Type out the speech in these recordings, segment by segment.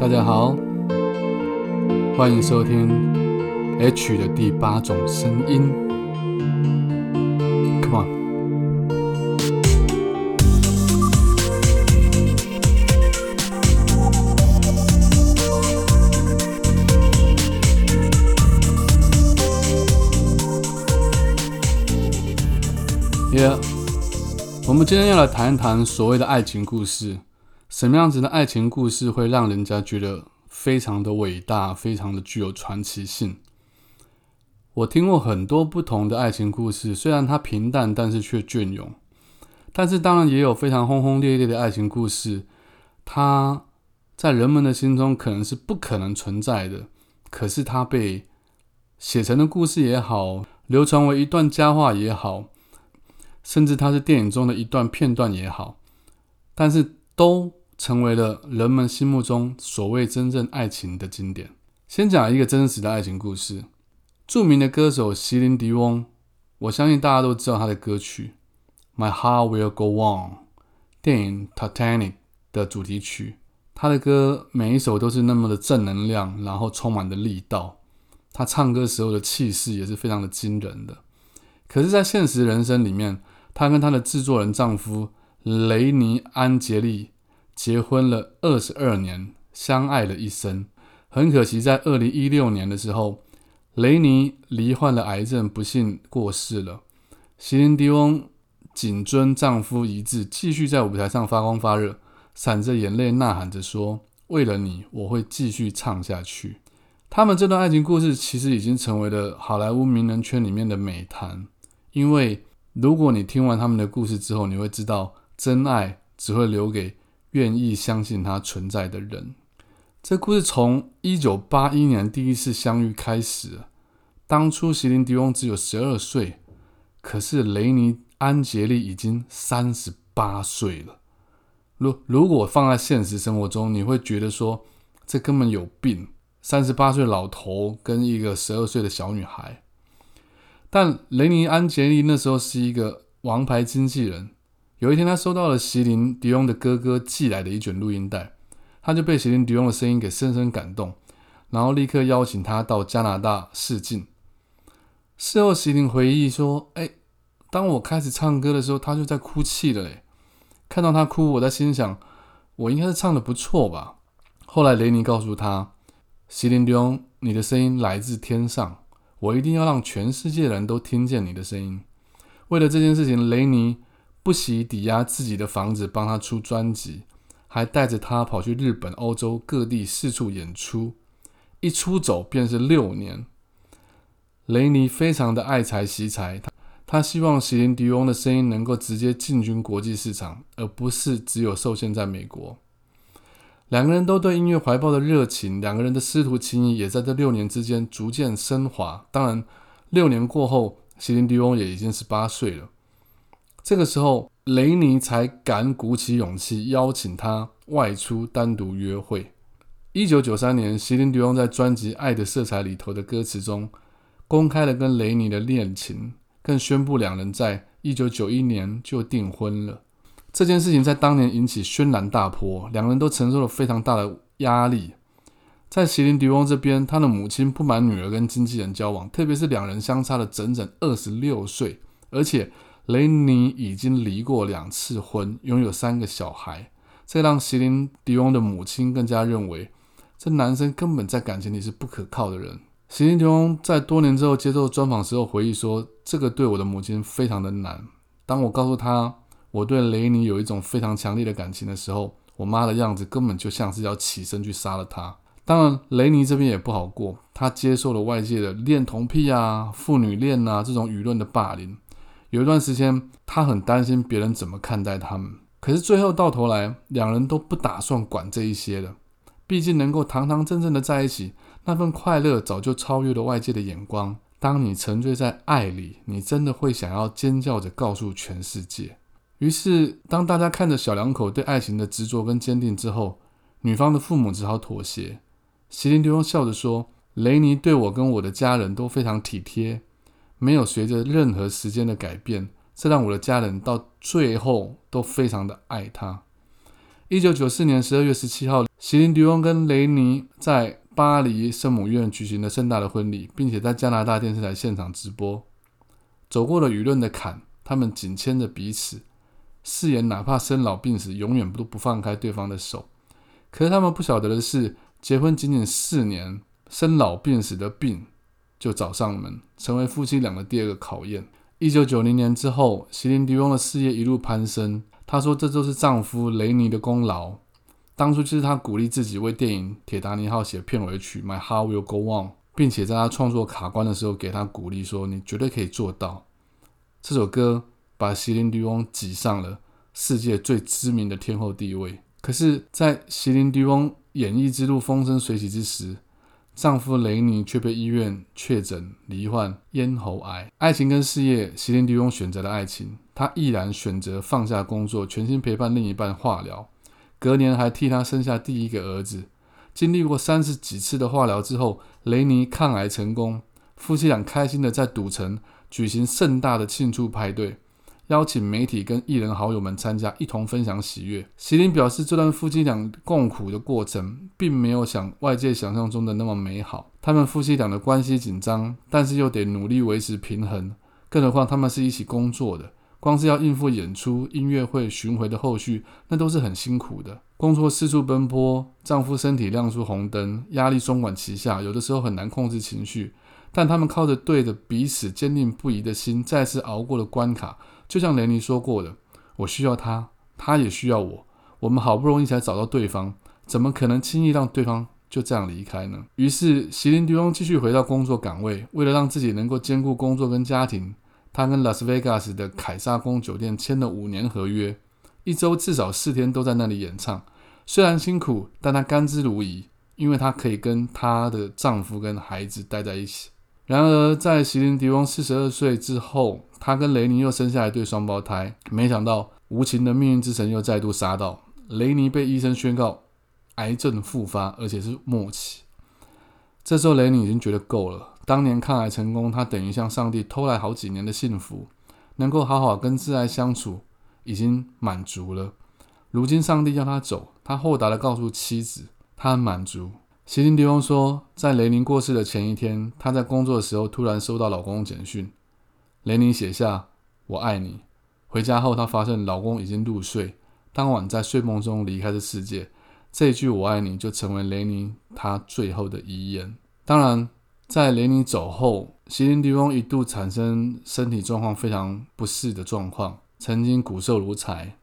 大家好，欢迎收听 H 的第八种声音。Come on。Yeah，我们今天要来谈一谈所谓的爱情故事。什么样子的爱情故事会让人家觉得非常的伟大，非常的具有传奇性？我听过很多不同的爱情故事，虽然它平淡，但是却隽永。但是当然也有非常轰轰烈烈的爱情故事，它在人们的心中可能是不可能存在的，可是它被写成的故事也好，流传为一段佳话也好，甚至它是电影中的一段片段也好，但是都成为了人们心目中所谓真正爱情的经典。先讲一个真实的爱情故事。著名的歌手席琳迪翁，我相信大家都知道他的歌曲《My Heart Will Go On》，电影《Titanic》的主题曲。他的歌每一首都是那么的正能量，然后充满的力道。他唱歌时候的气势也是非常的惊人的。可是，在现实人生里面，他跟他的制作人丈夫雷尼安杰利结婚了二十二年，相爱了一生。很可惜，在二零一六年的时候，雷尼罹患了癌症，不幸过世了。席琳迪翁谨遵丈夫遗志，继续在舞台上发光发热，闪着眼泪呐喊着说：“为了你，我会继续唱下去。”他们这段爱情故事其实已经成为了好莱坞名人圈里面的美谈，因为如果你听完他们的故事之后，你会知道，真爱只会留给愿意相信它存在的人。这故事从一九八一年第一次相遇开始，当初席琳迪翁只有十二岁，可是雷尼安杰利已经三十八岁了。如如果放在现实生活中，你会觉得说这根本有病，三十八岁老头跟一个十二岁的小女孩。但雷尼安杰利那时候是一个王牌经纪人，有一天他收到了席琳迪翁的哥哥寄来的一卷录音带。他就被席琳迪翁的声音给深深感动，然后立刻邀请他到加拿大试镜。事后，席琳回忆说：“哎，当我开始唱歌的时候，他就在哭泣了。哎，看到他哭，我在心想，我应该是唱的不错吧。”后来，雷尼告诉他：“席琳迪翁，你的声音来自天上，我一定要让全世界的人都听见你的声音。”为了这件事情，雷尼不惜抵押自己的房子帮他出专辑。还带着他跑去日本、欧洲各地四处演出，一出走便是六年。雷尼非常的爱才惜才，他他希望席琳迪翁的声音能够直接进军国际市场，而不是只有受限在美国。两个人都对音乐怀抱的热情，两个人的师徒情谊也在这六年之间逐渐升华。当然，六年过后，席琳迪翁也已经十八岁了。这个时候。雷尼才敢鼓起勇气邀请他外出单独约会。一九九三年，席琳迪翁在专辑《爱的色彩》里头的歌词中公开了跟雷尼的恋情，更宣布两人在一九九一年就订婚了。这件事情在当年引起轩然大波，两人都承受了非常大的压力。在席琳迪翁这边，他的母亲不满女儿跟经纪人交往，特别是两人相差了整整二十六岁，而且。雷尼已经离过两次婚，拥有三个小孩，这让席琳迪翁的母亲更加认为这男生根本在感情里是不可靠的人。席琳迪翁在多年之后接受专访时候回忆说：“这个对我的母亲非常的难。当我告诉她我对雷尼有一种非常强烈的感情的时候，我妈的样子根本就像是要起身去杀了他。当然，雷尼这边也不好过，他接受了外界的恋童癖啊、父女恋啊这种舆论的霸凌。”有一段时间，他很担心别人怎么看待他们。可是最后到头来，两人都不打算管这一些了。毕竟能够堂堂正正的在一起，那份快乐早就超越了外界的眼光。当你沉醉在爱里，你真的会想要尖叫着告诉全世界。于是，当大家看着小两口对爱情的执着跟坚定之后，女方的父母只好妥协。席琳迪翁笑着说：“雷尼对我跟我的家人都非常体贴。”没有随着任何时间的改变，这让我的家人到最后都非常的爱他。一九九四年十二月十七号，席琳迪翁跟雷尼在巴黎圣母院举行了盛大的婚礼，并且在加拿大电视台现场直播。走过了舆论的坎，他们紧牵着彼此，誓言哪怕生老病死，永远都不放开对方的手。可是他们不晓得的是，结婚仅仅四年，生老病死的病就找上门，成为夫妻俩的第二个考验。一九九零年之后，席琳迪翁的事业一路攀升。她说：“这都是丈夫雷尼的功劳。当初就是她鼓励自己为电影《铁达尼号》写片尾曲《My Heart Will Go On》，并且在她创作卡关的时候给她鼓励，说：‘你绝对可以做到。’这首歌把席琳迪翁挤上了世界最知名的天后地位。可是，在席琳迪翁演艺之路风生水起之时，丈夫雷尼却被医院确诊罹患咽喉癌。爱情跟事业，席琳迪翁选择了爱情。她毅然选择放下工作，全心陪伴另一半化疗。隔年还替他生下第一个儿子。经历过三十几次的化疗之后，雷尼抗癌成功。夫妻俩开心的在赌城举行盛大的庆祝派对。邀请媒体跟艺人好友们参加，一同分享喜悦。席琳表示，这段夫妻俩共苦的过程，并没有像外界想象中的那么美好。他们夫妻俩的关系紧张，但是又得努力维持平衡。更何况他们是一起工作的，光是要应付演出、音乐会、巡回的后续，那都是很辛苦的。工作四处奔波，丈夫身体亮出红灯，压力双管齐下，有的时候很难控制情绪。但他们靠着对着彼此坚定不移的心，再次熬过了关卡。就像雷尼说过的：“我需要他，他也需要我。我们好不容易才找到对方，怎么可能轻易让对方就这样离开呢？”于是，席琳迪翁继续回到工作岗位。为了让自己能够兼顾工作跟家庭，他跟拉斯维加斯的凯撒宫酒店签了五年合约，一周至少四天都在那里演唱。虽然辛苦，但她甘之如饴，因为她可以跟她的丈夫跟孩子待在一起。然而，在席琳迪翁四十二岁之后，他跟雷尼又生下一对双胞胎。没想到，无情的命运之神又再度杀到，雷尼被医生宣告癌症复发，而且是末期。这时候，雷尼已经觉得够了。当年抗癌成功，他等于向上帝偷来好几年的幸福，能够好好跟挚爱相处，已经满足了。如今，上帝要他走，他豁达的告诉妻子，他很满足。席琳迪翁说，在雷尼过世的前一天，她在工作的时候突然收到老公的简讯。雷尼写下“我爱你”。回家后，她发现老公已经入睡，当晚在睡梦中离开这世界。这一句“我爱你”就成为雷尼她最后的遗言。当然，在雷尼走后，席琳迪翁一度产生身体状况非常不适的状况，曾经骨瘦如柴，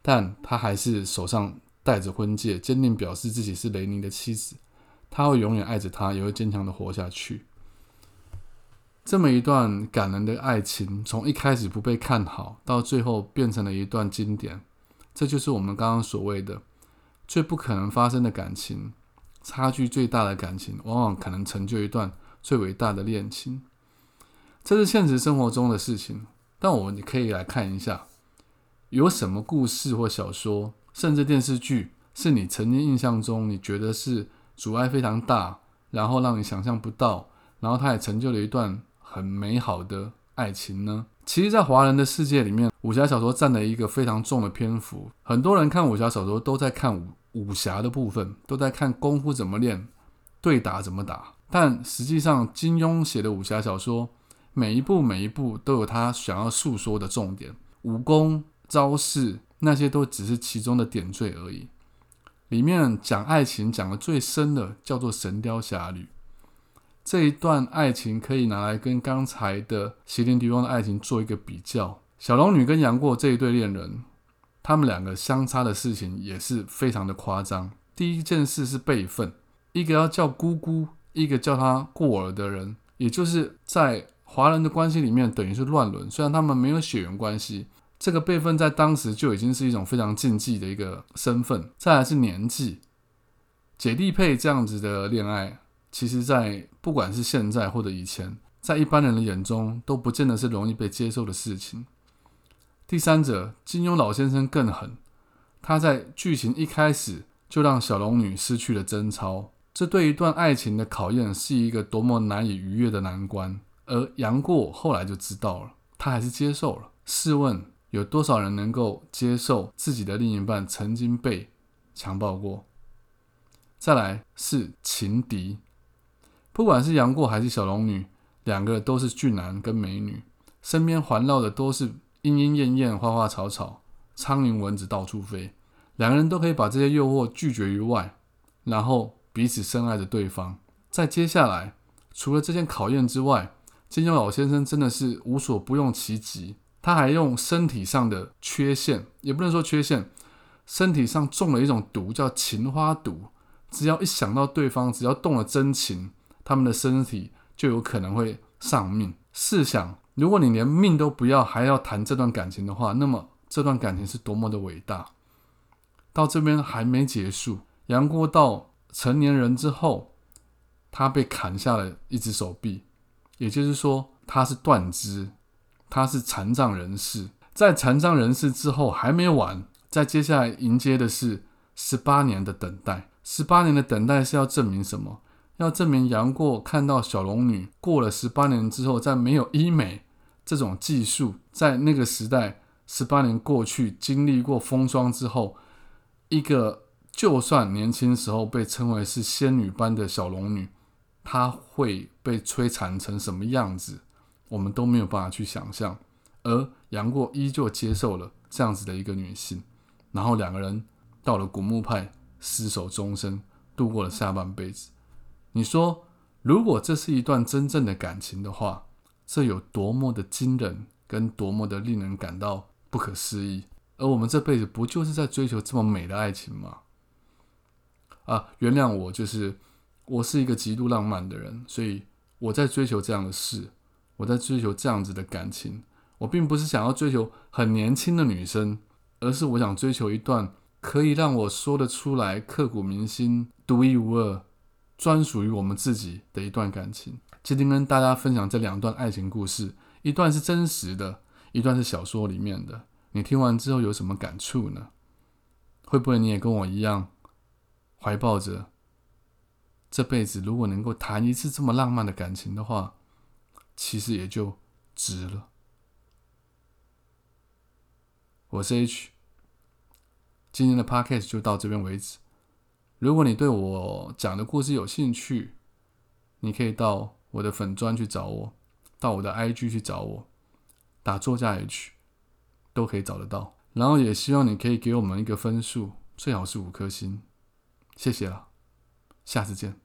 但她还是手上戴着婚戒，坚定表示自己是雷尼的妻子。他会永远爱着他，也会坚强的活下去。这么一段感人的爱情，从一开始不被看好，到最后变成了一段经典，这就是我们刚刚所谓的最不可能发生的感情。差距最大的感情，往往可能成就一段最伟大的恋情。这是现实生活中的事情，但我们可以来看一下，有什么故事或小说，甚至电视剧，是你曾经印象中你觉得是。阻碍非常大，然后让你想象不到，然后他也成就了一段很美好的爱情呢。其实，在华人的世界里面，武侠小说占了一个非常重的篇幅。很多人看武侠小说都在看武武侠的部分，都在看功夫怎么练，对打怎么打。但实际上，金庸写的武侠小说，每一部每一部都有他想要诉说的重点，武功招式那些都只是其中的点缀而已。里面讲爱情讲的最深的叫做《神雕侠侣》，这一段爱情可以拿来跟刚才的席琳迪翁的爱情做一个比较。小龙女跟杨过这一对恋人，他们两个相差的事情也是非常的夸张。第一件事是辈分，一个要叫姑姑，一个叫他过儿的人，也就是在华人的关系里面等于是乱伦，虽然他们没有血缘关系。这个辈分在当时就已经是一种非常禁忌的一个身份。再来是年纪，姐弟配这样子的恋爱，其实，在不管是现在或者以前，在一般人的眼中都不见得是容易被接受的事情。第三者，金庸老先生更狠，他在剧情一开始就让小龙女失去了贞操，这对一段爱情的考验是一个多么难以逾越的难关。而杨过后来就知道了，他还是接受了。试问？有多少人能够接受自己的另一半曾经被强暴过。再来是情敌，不管是杨过还是小龙女，两个都是俊男跟美女，身边环绕的都是莺莺燕燕、花花草草、苍蝇蚊子到处飞，两个人都可以把这些诱惑拒绝于外，然后彼此深爱着对方。在接下来，除了这件考验之外，金庸老先生真的是无所不用其极，他还用身体上的缺陷，也不能说缺陷，身体上中了一种毒，叫情花毒。只要一想到对方，只要动了真情，他们的身体就有可能会丧命。试想，如果你连命都不要，还要谈这段感情的话，那么这段感情是多么的伟大！到这边还没结束，杨过到成年人之后，他被砍下了一只手臂，也就是说他是断肢，他是残障人士。在残障人士之后还没完，在接下来迎接的是十八年的等待。十八年的等待是要证明什么？要证明杨过看到小龙女过了十八年之后，在没有医美这种技术，在那个时代，十八年过去，经历过风霜之后，一个就算年轻时候被称为是仙女般的小龙女，她会被摧残成什么样子，我们都没有办法去想象。而杨过依旧接受了这样子的一个女性，然后两个人到了古墓派。厮守终生，度过了下半辈子。你说，如果这是一段真正的感情的话，这有多么的惊人，跟多么的令人感到不可思议？而我们这辈子不就是在追求这么美的爱情吗？啊，原谅我，就是我是一个极度浪漫的人，所以我在追求这样的事，我在追求这样子的感情。我并不是想要追求很年轻的女生，而是我想追求一段。可以让我说得出来，刻骨铭心、独一无二、专属于我们自己的一段感情。今天跟大家分享这两段爱情故事，一段是真实的，一段是小说里面的。你听完之后有什么感触呢？会不会你也跟我一样，怀抱着这辈子如果能够谈一次这么浪漫的感情的话，其实也就值了。我是 H。今天的 podcast 就到这边为止。如果你对我讲的故事有兴趣，你可以到我的粉专去找我，到我的 IG 去找我，打作家 H 都可以找得到。然后也希望你可以给我们一个分数，最好是五颗星，谢谢了，下次见。